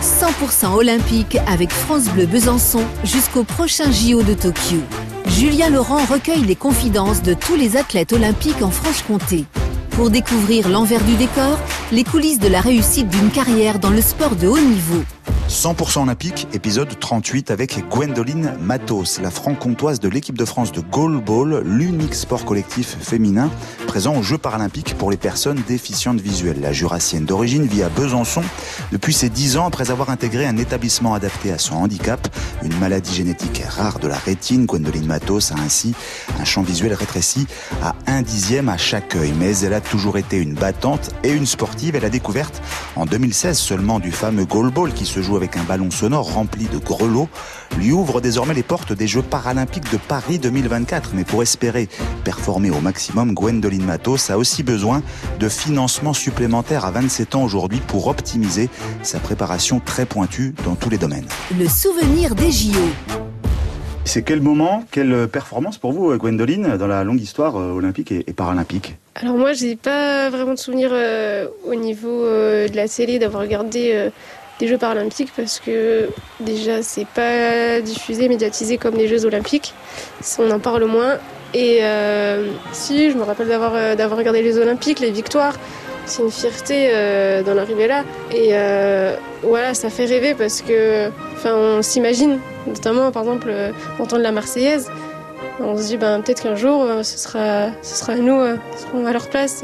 100% olympique avec France Bleu Besançon jusqu'au prochain JO de Tokyo. Julien Laurent recueille les confidences de tous les athlètes olympiques en Franche-Comté. Pour découvrir l'envers du décor, les coulisses de la réussite d'une carrière dans le sport de haut niveau. 100% olympique, épisode 38 avec Gwendoline Matos, la franc-comtoise de l'équipe de France de goalball, l'unique sport collectif féminin présent aux Jeux paralympiques pour les personnes déficientes visuelles. La jurassienne d'origine vit à Besançon depuis ses 10 ans après avoir intégré un établissement adapté à son handicap, une maladie génétique rare de la rétine. Gwendoline Matos a ainsi un champ visuel rétréci à un dixième à chaque œil. Mais elle a toujours été une battante et une sportive. Elle a découverte en 2016 seulement du fameux goalball qui se joue avec un ballon sonore rempli de grelots, lui ouvre désormais les portes des Jeux paralympiques de Paris 2024. Mais pour espérer performer au maximum, Gwendoline Matos a aussi besoin de financement supplémentaire à 27 ans aujourd'hui pour optimiser sa préparation très pointue dans tous les domaines. Le souvenir des JO. C'est quel moment, quelle performance pour vous, Gwendoline, dans la longue histoire euh, olympique et paralympique? Alors moi, j'ai pas vraiment de souvenir euh, au niveau euh, de la télé d'avoir regardé des Jeux paralympiques parce que déjà c'est pas diffusé, médiatisé comme les Jeux olympiques. On en parle moins. Et euh, si, je me rappelle d'avoir euh, d'avoir regardé les Olympiques, les victoires. C'est une fierté euh, d'en arriver là. Et voilà, ça fait rêver parce que, enfin, on s'imagine, notamment par exemple, entendre la Marseillaise. On se dit ben, peut-être qu'un jour, ce sera, ce sera nous serons à leur place.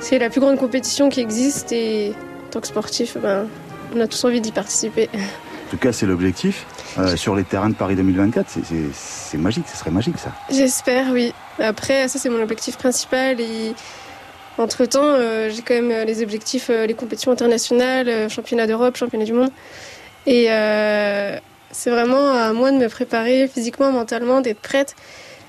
C'est la plus grande compétition qui existe. Et en tant que sportif, ben, on a tous envie d'y participer. En tout cas, c'est l'objectif. Euh, sur les terrains de Paris 2024, c'est magique, ce serait magique ça. J'espère, oui. Après, ça c'est mon objectif principal. Et entre-temps, euh, j'ai quand même euh, les objectifs, les compétitions internationales, championnat d'Europe, championnat du monde. Et c'est vraiment à moi de me préparer physiquement, mentalement, d'être prête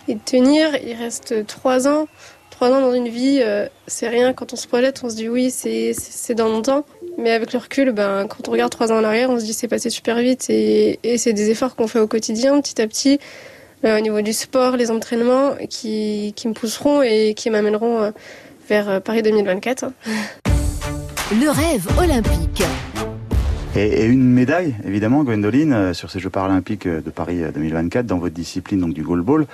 et de tenir. Il reste trois ans. Trois ans dans une vie, c'est rien. Quand on se projette, on se dit oui, c'est dans longtemps. Mais avec le recul, ben, quand on regarde trois ans en arrière, on se dit c'est passé super vite et, c'est des efforts qu'on fait au quotidien, petit à petit, euh, au niveau du sport, les entraînements, qui, me pousseront et qui m'amèneront euh, vers euh, Paris 2024. Le rêve olympique. Et, une médaille, évidemment, Gwendoline, sur ces Jeux paralympiques de Paris 2024, dans votre discipline donc du goalball.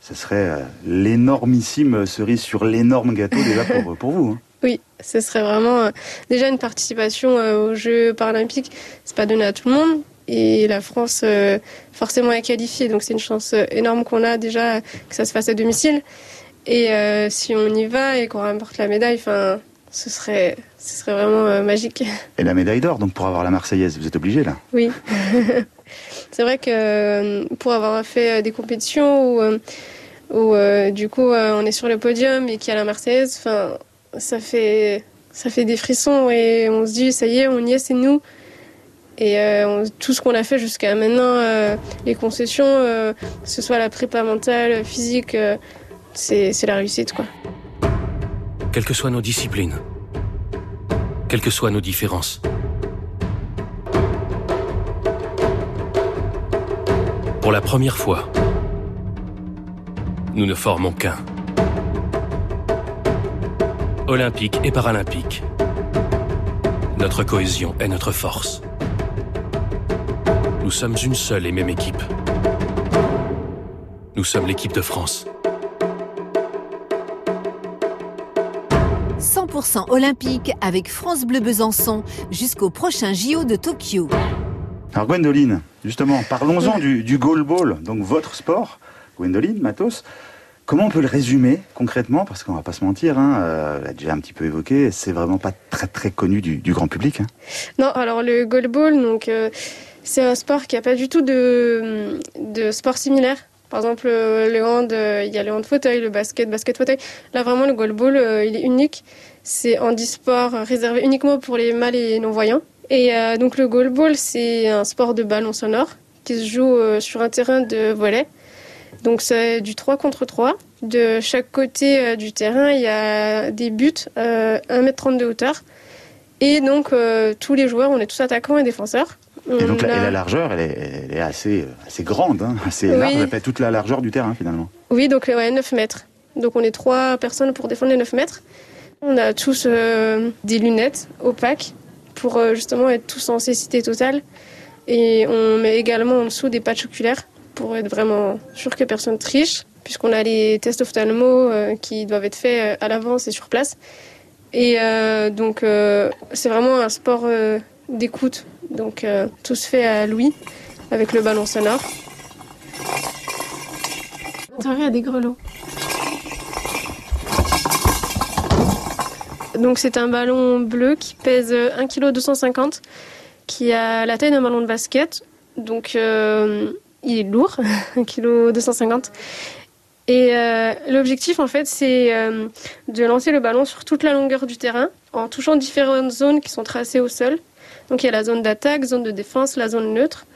Ce serait l'énormissime cerise sur l'énorme gâteau déjà pour, pour vous. Hein. Oui, ce serait vraiment euh, déjà une participation euh, aux Jeux paralympiques. C'est pas donné à tout le monde et la France euh, forcément est qualifiée, donc c'est une chance énorme qu'on a déjà que ça se fasse à domicile. Et si on y va et qu'on remporte la médaille, enfin, ce serait, ce serait vraiment magique. Et la médaille d'or, donc pour avoir la Marseillaise, vous êtes obligé là Oui. c'est vrai que pour avoir fait des compétitions où, où du coup on est sur le podium et qu'il y a la Marseillaise, enfin ça fait, ça fait des frissons et on se dit, ça y est, on y est, c'est nous. Et euh, tout ce qu'on a fait jusqu'à maintenant, euh, les concessions, euh, que ce soit la prépa mentale, physique, c'est la réussite. quoi. Quelles que soient nos disciplines, quelles que soient nos différences, pour la première fois, nous ne formons qu'un olympique et paralympique. Notre cohésion est notre force. Nous sommes une seule et même équipe. Nous sommes l'équipe de France. 100% olympique avec France Bleu Besançon jusqu'au prochain JO de Tokyo. Alors Gwendoline, justement, parlons-en du, du goalball, donc votre sport. Gwendoline, Matos, Comment on peut le résumer concrètement Parce qu'on va pas se mentir, hein, euh, l'a déjà un petit peu évoqué, c'est vraiment pas très très connu du, grand public. Hein? Non, alors le goalball, donc euh, c'est un sport qui a pas du tout de, de sport similaire. Par exemple, le hand, euh, il y a le hand fauteuil, le basket, basket fauteuil. Là, vraiment, le goalball, il est unique. C'est handisport réservé uniquement pour les mâles et non-voyants. Et donc, le goalball, c'est un sport de ballon sonore qui se joue sur un terrain de volet. Donc c'est du 3 contre 3. De chaque côté euh, du terrain, il y a des buts euh, 1m30 de hauteur. Et donc euh, tous les joueurs, on est tous attaquants et défenseurs. Et donc la, largeur, elle est, assez, assez grande, hein, assez large, elle fait toute la largeur du terrain finalement. Oui, donc ouais, 9 mètres. Donc on est trois personnes pour défendre les 9 mètres. On a tous euh, des lunettes opaques pour justement être tous en cécité totale. Et on met également en dessous des patchs oculaires pour être vraiment sûr que personne triche, puisqu'on a les tests ophtalmo qui doivent être faits à l'avance et sur place. Et donc c'est vraiment un sport d'écoute. Donc tout se fait à Louis avec le ballon sonore. il y a des grelots. Donc c'est un ballon bleu qui pèse 1,250 kg, qui a la taille d'un ballon de basket. Donc euh, il est lourd, 1,250 kg. Et euh, l'objectif en fait c'est euh, de lancer le ballon sur toute la longueur du terrain en touchant différentes zones qui sont tracées au sol. Donc il y a la zone d'attaque, zone de défense, la zone neutre.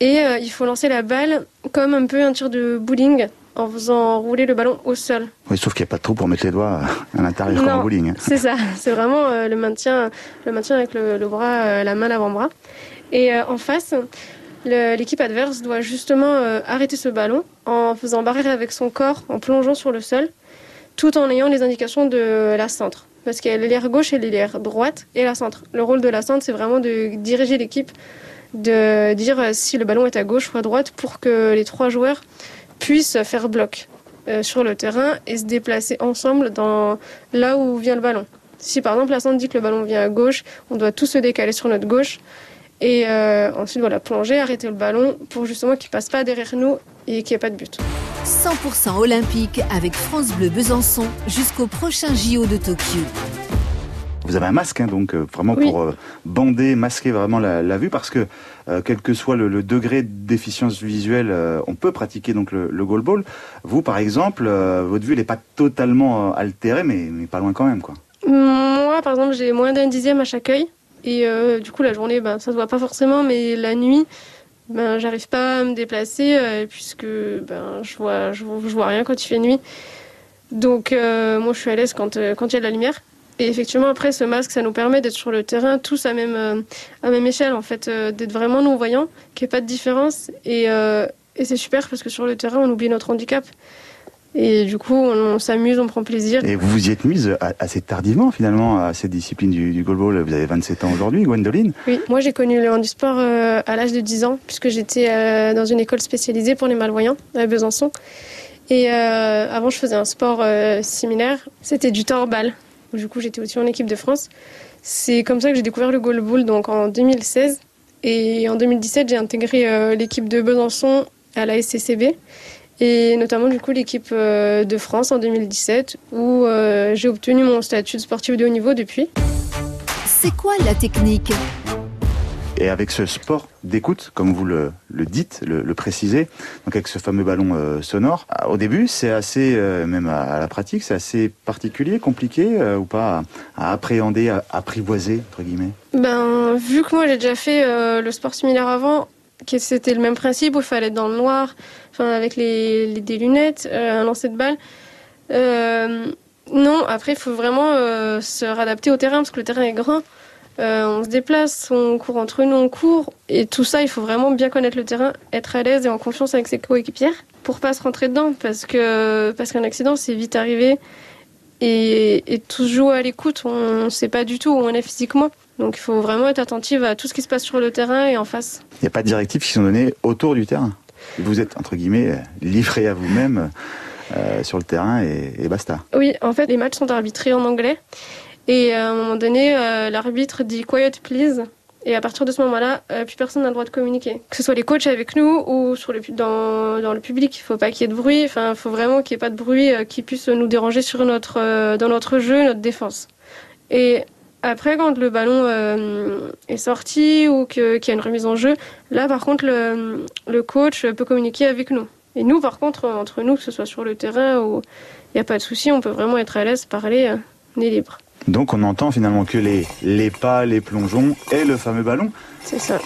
Et euh, il faut lancer la balle comme un peu un tir de bowling en faisant rouler le ballon au sol. Oui, sauf qu'il n'y a pas de trou pour mettre les doigts à l'intérieur comme un bowling. C'est ça, c'est vraiment le, maintien, le maintien avec le, bras, euh, la main, l'avant-bras. Et en face, l'équipe adverse doit justement arrêter ce ballon en faisant barrière avec son corps, en plongeant sur le sol, tout en ayant les indications de la centre. Parce qu'il y a l'air gauche et l'air droite et la centre. Le rôle de la centre, c'est vraiment de diriger l'équipe de dire si le ballon est à gauche ou à droite pour que les trois joueurs puissent faire bloc euh, sur le terrain et se déplacer ensemble dans là où vient le ballon. Si par exemple la centre dit que le ballon vient à gauche, on doit tous se décaler sur notre gauche et euh, ensuite voilà plonger, arrêter le ballon pour justement qu'il passe pas derrière nous et qu'il n'y ait pas de but. 100% olympique avec France Bleu Besançon jusqu'au prochain JO de Tokyo. Vous avez un masque, hein, donc euh, vraiment pour euh, bander, masquer vraiment la, vue, parce que euh, quel que soit le, degré d'efficience visuelle, on peut pratiquer donc le, le goalball. Vous, par exemple, votre vue n'est pas totalement altérée, mais, mais, pas loin quand même, quoi. Moi, par exemple, j'ai moins d'un dixième à chaque œil, et du coup, la journée, ben, ça se voit pas forcément, mais la nuit, ben, j'arrive pas à me déplacer, puisque ben, je vois, je, vois rien quand il fait nuit. Donc, moi, je suis à l'aise quand il y a de la lumière. Et effectivement, après, ce masque, ça nous permet d'être sur le terrain tous à même, euh, à même échelle, en fait, euh, d'être vraiment non-voyants, qu'il n'y ait pas de différence. Euh, et c'est super parce que sur le terrain, on oublie notre handicap. Et du coup, on, s'amuse, on prend plaisir. Et vous vous y êtes mise assez tardivement, finalement, à cette discipline du, du goalball. Vous avez 27 ans aujourd'hui, Gwendoline Oui, moi j'ai connu le handisport à l'âge de 10 ans, puisque j'étais dans une école spécialisée pour les malvoyants à Besançon. Et avant, je faisais un sport similaire, c'était du torbal. Du coup, j'étais aussi en équipe de France. C'est comme ça que j'ai découvert le goalball donc en 2016. Et en 2017, j'ai intégré euh, l'équipe de Besançon à la SCCB et notamment du coup l'équipe euh, de France en 2017 où euh, j'ai obtenu mon statut de sportif de haut niveau depuis. C'est quoi la technique? Et avec ce sport d'écoute, comme vous le, dites, le, précisez, donc avec ce fameux ballon euh, sonore, au début, c'est assez, euh, même à, la pratique, c'est assez particulier, compliqué euh, ou pas à, appréhender, à apprivoiser, entre guillemets? Ben, vu que moi j'ai déjà fait le sport similaire avant, que c'était le même principe où il fallait être dans le noir, enfin avec les, des lunettes, un lancer de balle. non, après il faut vraiment se réadapter au terrain parce que le terrain est grand. Euh, on se déplace, on court entre nous, on court. Et tout ça, il faut vraiment bien connaître le terrain, être à l'aise et en confiance avec ses coéquipières pour pas se rentrer dedans parce parce qu'un accident, c'est vite arrivé. Et, et tout se joue à l'écoute, on ne sait pas du tout où on est physiquement. Donc il faut vraiment être attentif à tout ce qui se passe sur le terrain et en face. Il n'y a pas de directives qui sont données autour du terrain. Vous êtes, entre guillemets, livré à vous-même euh, sur le terrain et, et basta. Oui, en fait, les matchs sont arbitrés en anglais. Et à un moment donné, euh, l'arbitre dit quiet please. Et à partir de ce moment-là, euh, plus personne n'a le droit de communiquer. Que ce soit les coachs avec nous ou sur le, dans, dans le public. Il ne faut pas qu'il y ait de bruit. Enfin, il faut vraiment qu'il n'y ait pas de bruit euh, qui puisse nous déranger sur notre, dans notre jeu, notre défense. Et après, quand le ballon est sorti ou qu'il y a une remise en jeu, là, par contre, le, le, coach peut communiquer avec nous. Et nous, par contre, entre nous, que ce soit sur le terrain ou il n'y a pas de souci, on peut vraiment être à l'aise, parler, on est libre. Donc on entend finalement que les, les pas, les plongeons et le fameux ballon. C'est ça.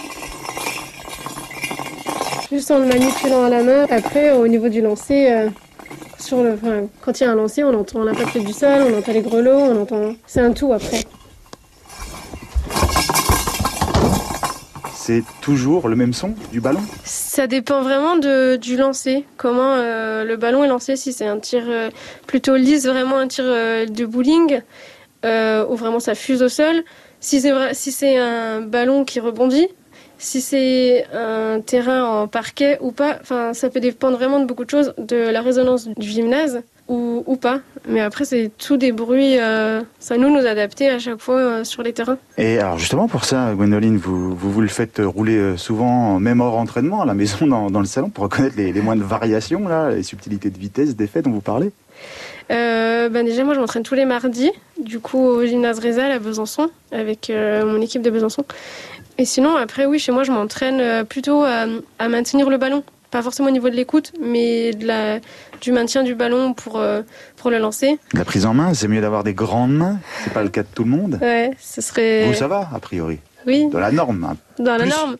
Juste en le manipulant à la main. Après, au niveau du lancer, euh, sur le, quand il y a un lancer, on entend l'impact du sol, on entend les grelots, on entend. C'est un tout après. C'est toujours le même son du ballon Ça dépend vraiment de, du lancer, comment euh, le ballon est lancé, si c'est un tir euh, plutôt lisse, vraiment un tir de bowling, euh, où vraiment ça fuse au sol. Si c'est si un ballon qui rebondit, si c'est un terrain en parquet ou pas, ça peut dépendre vraiment de beaucoup de choses, de la résonance du gymnase ou, ou pas. Mais après, c'est tout des bruits. Euh, ça nous nous adapter à chaque fois euh, sur les terrains. Et alors justement pour ça, Gwendoline, vous, vous, vous le faites rouler euh, souvent, même hors entraînement, à la maison, dans, dans le salon, pour reconnaître les, les moindres variations, là, les subtilités de vitesse, d'effet dont vous parlez? Euh, ben déjà, moi, je m'entraîne tous les mardis, du coup, au gymnase Rézal à Besançon, avec euh, mon équipe de Besançon. Et sinon, après, oui, chez moi, je m'entraîne plutôt à, à, maintenir le ballon. Pas forcément au niveau de l'écoute, mais de la, du maintien du ballon pour, euh, pour le lancer. La prise en main, c'est mieux d'avoir des grandes mains. C'est pas le cas de tout le monde. Ouais, ce serait. Vous, ça va, a priori Oui. De la norme. Hein. Dans la norme.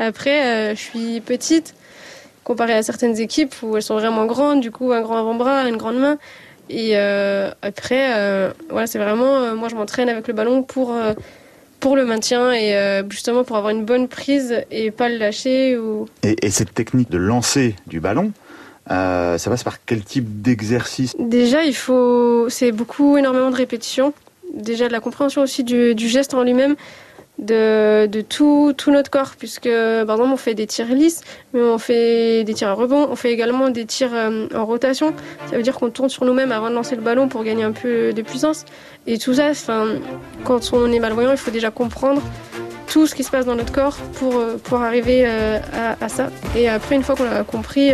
Après, euh, je suis petite, comparée à certaines équipes où elles sont vraiment grandes, du coup, un grand avant-bras, une grande main. Et euh, après, voilà, c'est vraiment, moi je m'entraîne avec le ballon pour, pour le maintien et euh, justement pour avoir une bonne prise et pas le lâcher. Ou... Et, et cette technique de lancer du ballon, euh, ça passe par quel type d'exercice? Déjà, il faut, c'est beaucoup, énormément de répétitions. Déjà de la compréhension aussi du, du geste en lui-même, de, tout, notre corps, puisque par exemple on fait des tirs lisses, mais on fait des tirs à rebond, on fait également des tirs euh, en rotation. Ça veut dire qu'on tourne sur nous-mêmes avant de lancer le ballon pour gagner un peu de puissance. Et tout ça, quand on est malvoyant, il faut déjà comprendre tout ce qui se passe dans notre corps pour, euh, pour arriver euh, à, ça. Et après, une fois qu'on a compris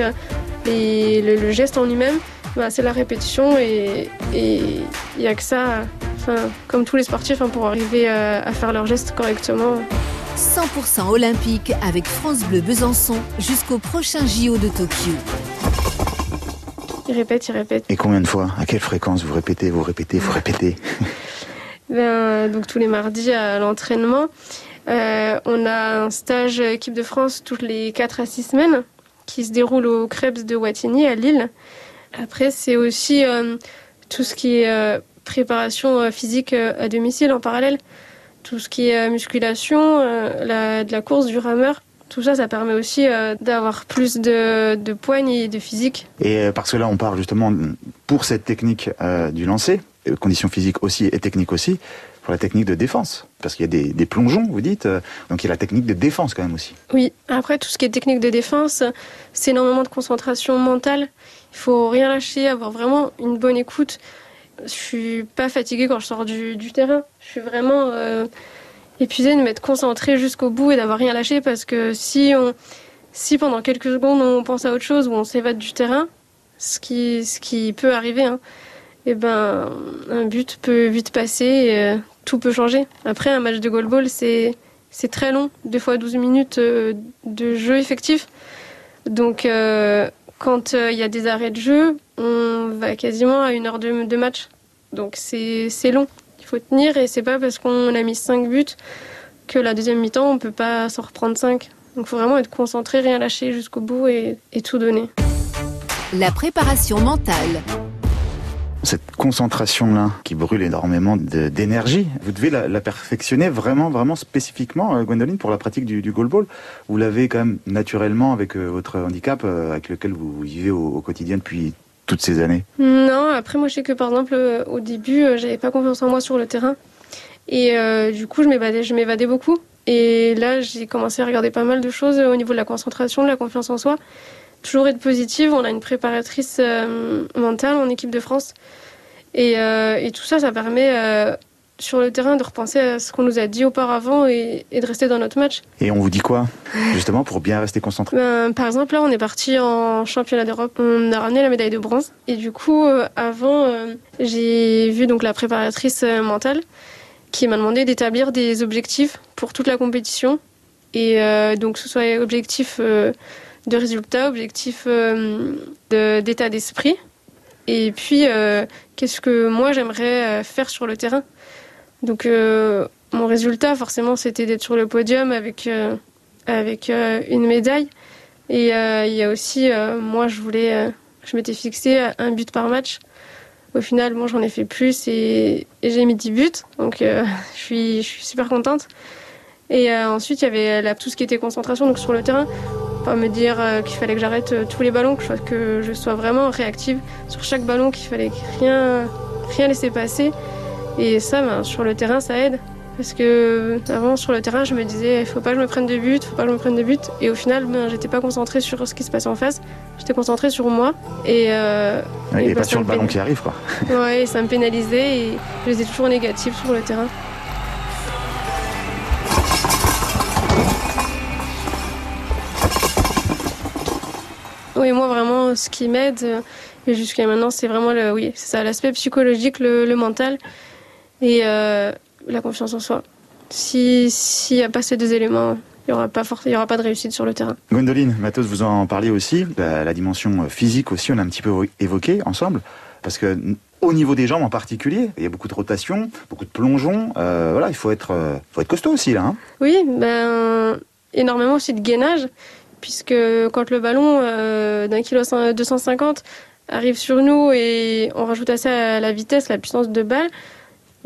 le, geste en lui-même, bah, c'est la répétition et il n'y a que ça, enfin, comme tous les sportifs, hein, pour arriver à, à faire leurs gestes correctement. 100% olympique avec France Bleu Besançon jusqu'au prochain JO de Tokyo. Il répète, il répète. Et combien de fois? À quelle fréquence vous répétez, vous répétez, vous répétez? Ben, Donc tous les mardis à l'entraînement. Euh, on a un stage équipe de France toutes les 4 à 6 semaines qui se déroule au Krebs de Wattignies à Lille. Après, c'est aussi euh, tout ce qui est euh, préparation physique à domicile en parallèle. Tout ce qui est musculation, la, de la course, du rameur. Tout ça, ça permet aussi d'avoir plus de, de poigne et de physique. Et parce que là, on parle justement pour cette technique du lancer, conditions physiques aussi et techniques aussi, pour la technique de défense Parce qu'il y a des, des, plongeons, vous dites, donc il y a la technique de défense quand même aussi. Oui, après tout ce qui est technique de défense, c'est énormément de concentration mentale. Il faut rien lâcher, avoir vraiment une bonne écoute. Je suis pas fatiguée quand je sors du, terrain. Je suis vraiment euh, épuisée de m'être concentrée jusqu'au bout et d'avoir rien lâché parce que si on, si pendant quelques secondes on pense à autre chose ou on s'évade du terrain, ce qui, ce qui peut arriver, hein, et ben un but peut vite passer. Et, euh, tout peut changer. Après, un match de goalball, c'est c'est très long, deux fois 12 minutes euh, de jeu effectif. Donc, quand il euh, y a des arrêts de jeu, on va quasiment à une heure de, match. Donc, c'est long. Il faut tenir et c'est pas parce qu'on a mis 5 buts que la deuxième mi-temps, on peut pas s'en reprendre 5. Donc, il faut vraiment être concentré, rien lâcher jusqu'au bout et tout donner. La préparation mentale cette concentration-là qui brûle énormément d'énergie, vous devez la, perfectionner vraiment, vraiment spécifiquement, euh, Gwendoline, pour la pratique du, du goalball. Vous l'avez quand même naturellement avec euh, votre handicap, euh, avec lequel vous vivez au, quotidien depuis toutes ces années. Non, après moi je sais que par exemple au début, j'avais pas confiance en moi sur le terrain et euh, du coup je m'évadais, je m'évadais beaucoup. Et là j'ai commencé à regarder pas mal de choses au niveau de la concentration, de la confiance en soi toujours être positive. On a une préparatrice euh, mentale en équipe de France. Et, euh, et, tout ça, ça permet euh, sur le terrain de repenser à ce qu'on nous a dit auparavant et, et, de rester dans notre match. Et on vous dit quoi, justement, pour bien rester concentré? Ben, Par exemple, là, on est parti en championnat d'Europe. On a ramené la médaille de bronze. Et du coup, avant, j'ai vu donc la préparatrice mentale qui m'a demandé d'établir des objectifs pour toute la compétition. Et donc, ce soit objectifs de résultats, objectifs euh, d'état d'esprit. Et puis, euh, qu'est-ce que moi j'aimerais euh, faire sur le terrain? Donc, mon résultat, forcément, c'était d'être sur le podium avec, avec une médaille. Et il y a aussi, moi, je voulais, je m'étais fixé un but par match. Au final, bon, j'en ai fait plus et, j'ai mis 10 buts. Donc, je, suis, super contente. Et ensuite, il y avait tout ce qui était concentration donc sur le terrain pas me dire euh, qu'il fallait que j'arrête euh, tous les ballons, que je, sois vraiment réactive sur chaque ballon, qu'il fallait rien, rien laisser passer. Et ça, ben, sur le terrain, ça aide. Parce que avant sur le terrain, je me disais, il faut pas que je me prenne de but, faut pas que je me prenne de but. Et au final, ben, j'étais pas concentrée sur ce qui se passait en face. J'étais concentrée sur moi. Et, euh, Ouais, et et bah, pas sur le ballon qui arrive, quoi. Ouais, ça me pénalisait et je faisais toujours négatif sur le terrain. Oui, moi vraiment, ce qui m'aide, euh, jusqu'à maintenant, c'est vraiment le, oui, c'est ça, l'aspect psychologique, le, le mental et euh, la confiance en soi. Si s'il n'y a pas ces deux éléments, il n'y aura pas il y aura pas de réussite sur le terrain. Gwendoline, Matos, vous en parliez aussi. La, la dimension physique aussi, on a un petit peu évoqué ensemble. Parce que au niveau des jambes en particulier, il y a beaucoup de rotation, beaucoup de plongeons. Euh, voilà, il faut être, euh, faut être costaud aussi là. hein. Oui, ben, énormément aussi de gainage, puisque quand le ballon euh, d'un kilo cin- 250 arrive sur nous et on rajoute à ça la vitesse, la puissance de balle,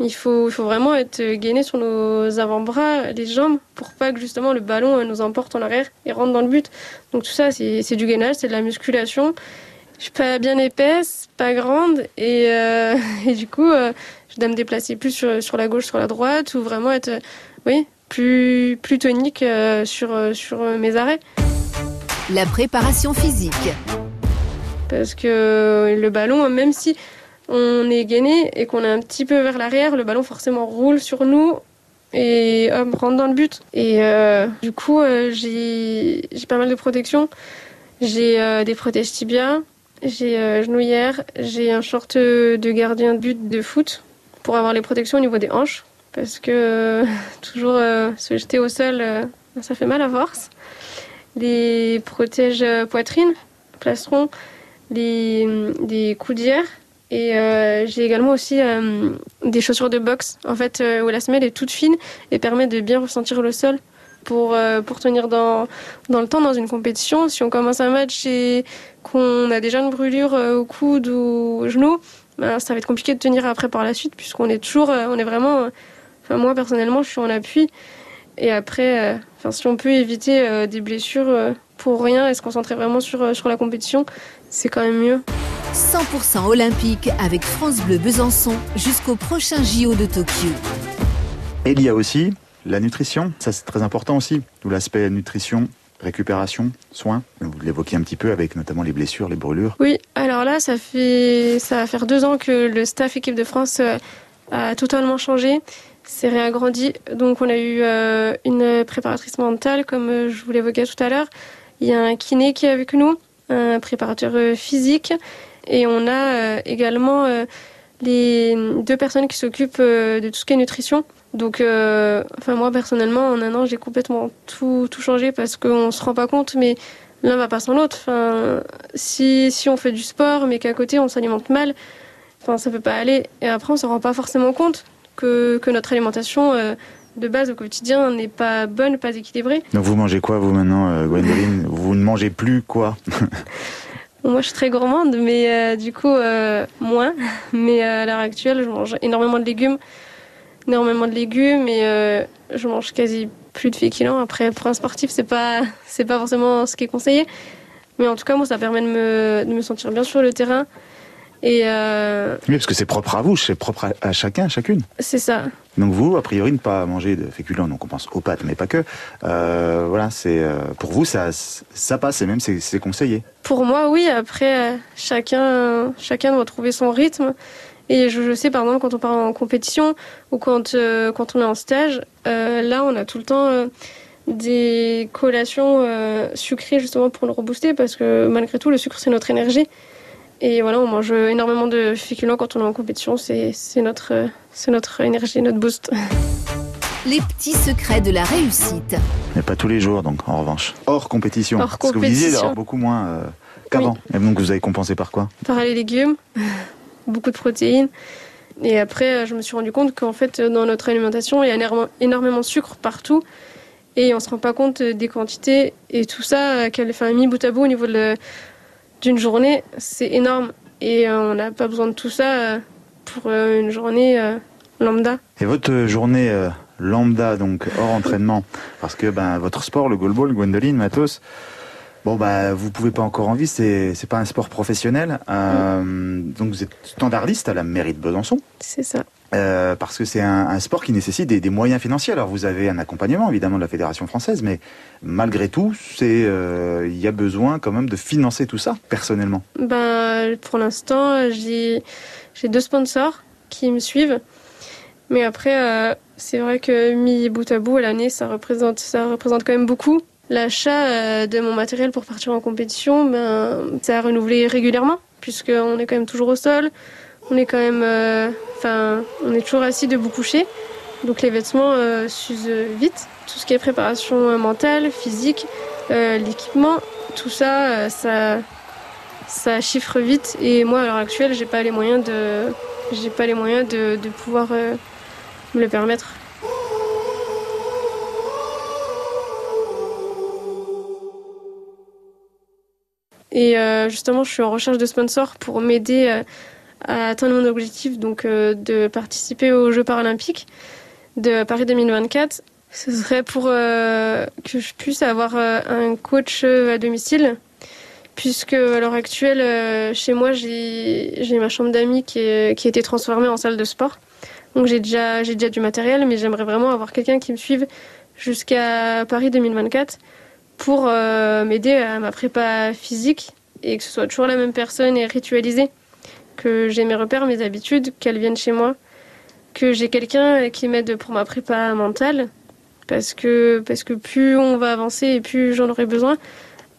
il faut, vraiment être gainé sur nos avant-bras, les jambes, pour pas que justement le ballon euh, nous emporte en arrière et rentre dans le but. Donc tout ça, c'est du gainage, c'est de la musculation. Je suis pas bien épaisse, pas grande, et, euh, du coup, euh, je dois me déplacer plus sur, la gauche, sur la droite, ou vraiment être, oui, plus, tonique sur, mes arrêts. La préparation physique. Parce que le ballon, même si on est gainé et qu'on est un petit peu vers l'arrière, le ballon forcément roule sur nous et rentre dans le but. Et euh, du coup, euh, j'ai pas mal de protection. J'ai euh, des protèges tibia, j'ai euh, genouillère, j'ai un short de gardien de but de foot pour avoir les protections au niveau des hanches. Parce que euh, toujours euh, se jeter au sol, euh, ça fait mal à force. Les protèges euh, poitrine, plastron, les, des coudières. Et euh, j'ai également aussi euh, des chaussures de boxe, en fait, euh, où la semelle est toute fine et permet de bien ressentir le sol pour, pour tenir dans, dans le temps dans une compétition. Si on commence un match et qu'on a déjà une brûlure au coude ou au genou, ben, ça va être compliqué de tenir après par la suite, puisqu'on est toujours, on est vraiment, enfin moi personnellement, je suis en appui. Et après, euh, enfin, si on peut éviter euh, des blessures euh, pour rien et se concentrer vraiment sur, euh, sur la compétition, c'est quand même mieux. 100% olympique avec France Bleu Besançon jusqu'au prochain JO de Tokyo. Et il y a aussi la nutrition. Ça, c'est très important aussi. Tout l'aspect nutrition, récupération, soins. Vous l'évoquiez un petit peu avec notamment les blessures, les brûlures. Oui, alors là, ça fait ça va faire deux ans que le staff équipe de France a totalement changé, s'est réagrandi. Donc on a eu euh, une préparatrice mentale, comme euh, je vous l'évoquais tout à l'heure. Il y a un kiné qui est avec nous, un préparateur euh, physique, et on a également les deux personnes qui s'occupent de tout ce qui est nutrition. Donc, enfin moi personnellement, en un an, j'ai complètement tout, tout changé parce qu'on se rend pas compte, mais l'un va pas sans l'autre. Enfin, si, si on fait du sport, mais qu'à côté on s'alimente mal, enfin ça peut pas aller. Et après, on se rend pas forcément compte que, que notre alimentation euh, de base au quotidien n'est pas bonne, pas équilibrée. Donc vous mangez quoi vous maintenant, euh, Gwendoline? Vous ne mangez plus quoi? Moi, je suis très gourmande, mais euh, du coup, euh, moins. Mais euh, à l'heure actuelle, je mange énormément de légumes. Énormément de légumes et je mange quasi plus de féculents. Après, pour un sportif, c'est pas, c'est pas forcément ce qui est conseillé. Mais en tout cas, moi, ça permet de me, de me sentir bien sur le terrain. Et euh, Oui, parce que c'est propre à vous, c'est propre à, à chacun, à chacune. c'est ça. Donc vous, a priori, ne pas manger de féculents, donc on pense aux pâtes, mais pas que. Euh, voilà, c'est euh, pour vous, ça, ça passe et même c'est conseillé. Pour moi, oui. Après, euh, chacun, chacun doit trouver son rythme. Et je, je sais, par exemple, quand on part en compétition ou quand, euh, quand on est en stage, euh, là, on a tout le temps des collations sucrées, justement, pour le rebooster, parce que malgré tout, le sucre, c'est notre énergie. Et voilà, on mange énormément de féculents quand on est en compétition. C'est notre, euh, c'est notre énergie, notre boost. Les petits secrets de la réussite. Mais pas tous les jours, donc en revanche. Hors compétition. Hors Ce que vous disiez, compétition. alors beaucoup moins euh, qu'avant. Et donc vous avez compensé par quoi? Par les légumes, beaucoup de protéines. Et après, euh, je me suis rendu compte qu'en fait, dans notre alimentation, il y a énormément de sucre partout. Et on se rend pas compte des quantités. Et tout ça, euh, qu'elle fait un mis bout à bout au niveau de d'une journée, c'est énorme. Et euh, on n'a pas besoin de tout ça euh, pour euh, une journée lambda. Et votre journée lambda, donc hors entraînement, parce que ben, votre sport, le goalball, Gwendoline, Matos, bon bah vous pouvez pas encore en vivre, c'est c'est pas un sport professionnel. Euh, Donc vous êtes standardiste à la mairie de Besançon. C'est ça. Euh, parce que c'est un, sport qui nécessite des, moyens financiers. Alors vous avez un accompagnement évidemment de la fédération française, mais malgré tout, euh, il y a besoin quand même de financer tout ça personnellement. Ben pour l'instant, j'ai j'ai deux sponsors qui me suivent, mais après euh, c'est vrai que mis bout à bout à l'année, ça représente ça représente quand même beaucoup. L'achat euh, de mon matériel pour partir en compétition, ben ça a renouvelé régulièrement puisqu'on est quand même toujours au sol on est quand même, euh, enfin, on est toujours assis debout couché, donc les vêtements euh, s'usent vite. Tout ce qui est préparation euh, mentale, physique, l'équipement, tout ça, ça, chiffre vite. Et moi, à l'heure actuelle, j'ai pas les moyens de, j'ai pas les moyens de pouvoir me le permettre. Et justement, je suis en recherche de sponsors pour m'aider à atteindre mon objectif donc euh, de participer aux Jeux paralympiques de Paris 2024. Ce serait pour euh, que je puisse avoir euh, un coach à domicile, puisque à l'heure actuelle, chez moi, j'ai ma chambre d'amis qui, a été transformée en salle de sport. Donc j'ai déjà, déjà du matériel, mais j'aimerais vraiment avoir quelqu'un qui me suive jusqu'à Paris 2024 pour m'aider à ma prépa physique et que ce soit toujours la même personne et ritualisée que j'ai mes repères, mes habitudes, qu'elles viennent chez moi, que j'ai quelqu'un qui m'aide pour ma prépa mentale, parce que, parce que plus on va avancer et plus j'en aurai besoin.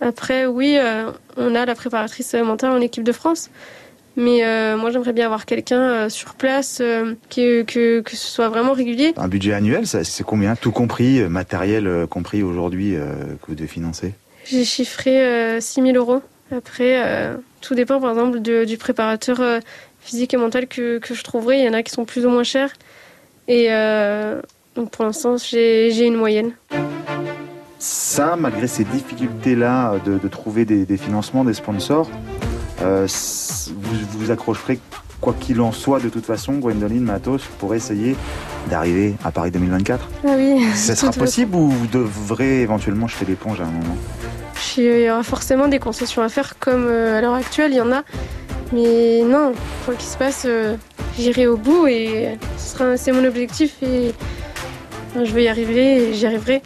Après, oui, euh, on a la préparatrice mentale en équipe de France. Mais euh, moi, j'aimerais bien avoir quelqu'un euh, sur place, qui, que, que ce soit vraiment régulier. Un budget annuel, c'est combien? Tout compris, matériel compris aujourd'hui, que vous devez financer? J'ai chiffré 6 000 euros. Après, euh, tout dépend par exemple du préparateur euh, physique et mental que, que, je trouverai. Il y en a qui sont plus ou moins chers. Et euh, donc pour l'instant, j'ai une moyenne. Ça, malgré ces difficultés-là de, de, trouver des, des, financements, des sponsors, vous vous accrocherez quoi qu'il en soit de toute façon, Gwendoline Matos, pour essayer d'arriver à Paris 2024 Ah oui. Ça sera possible ou vous devrez éventuellement jeter l'éponge à un moment? Il y aura forcément des concessions à faire comme euh, à l'heure actuelle, il y en a. Mais non, quoi qu'il se passe, euh, j'irai au bout et c'est mon objectif et je vais y arriver et j'y arriverai.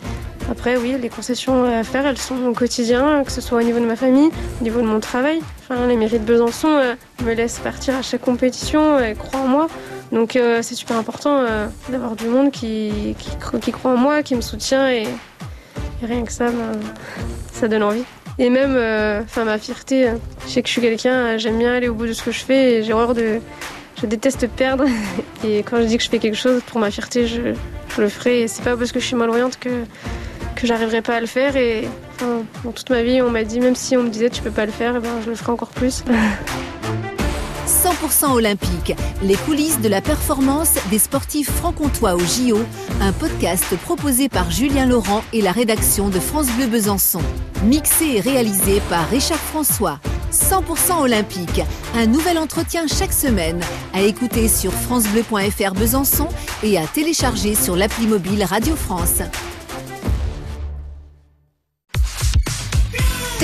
Après, oui, les concessions à faire, elles sont au quotidien, que ce soit au niveau de ma famille, au niveau de mon travail. Enfin, les mairies de Besançon euh, me laissent partir à chaque compétition et croient en moi. Donc c'est super important d'avoir du monde qui, qui, croit en moi, qui me soutient et, rien que ça, ben, ça donne envie. Et même, euh, enfin, ma fierté, euh, je sais que je suis quelqu'un, euh, j'aime bien aller au bout de ce que je fais et j'ai horreur de. Je déteste perdre. Et quand je dis que je fais quelque chose pour ma fierté, je, le ferai. Et c'est pas parce que je suis malvoyante que, que j'arriverai pas à le faire. Et dans toute ma vie, on m'a dit, même si on me disait tu peux pas le faire, eh ben, je le ferai encore plus. 100% olympique, les coulisses de la performance des sportifs franc-comtois au JO, un podcast proposé par Julien Laurent et la rédaction de France Bleu Besançon. Mixé et réalisé par Richard François. 100% olympique, un nouvel entretien chaque semaine, à écouter sur francebleu.fr Besançon et à télécharger sur l'appli mobile Radio France.